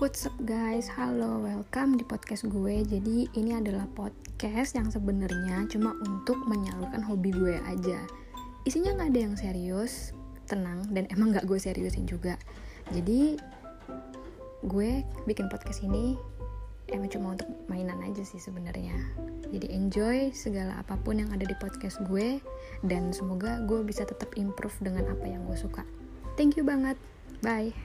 What's up guys, halo, welcome di podcast gue. Jadi ini adalah podcast yang sebenarnya cuma untuk menyalurkan hobi gue aja. Isinya nggak ada yang serius, tenang, dan emang nggak gue seriusin juga. Jadi gue bikin podcast ini emang cuma untuk mainan aja sih sebenarnya. Jadi enjoy segala apa pun yang ada di podcast gue dan semoga gue bisa tetap improve dengan apa yang gue suka. Thank you banget. Bye.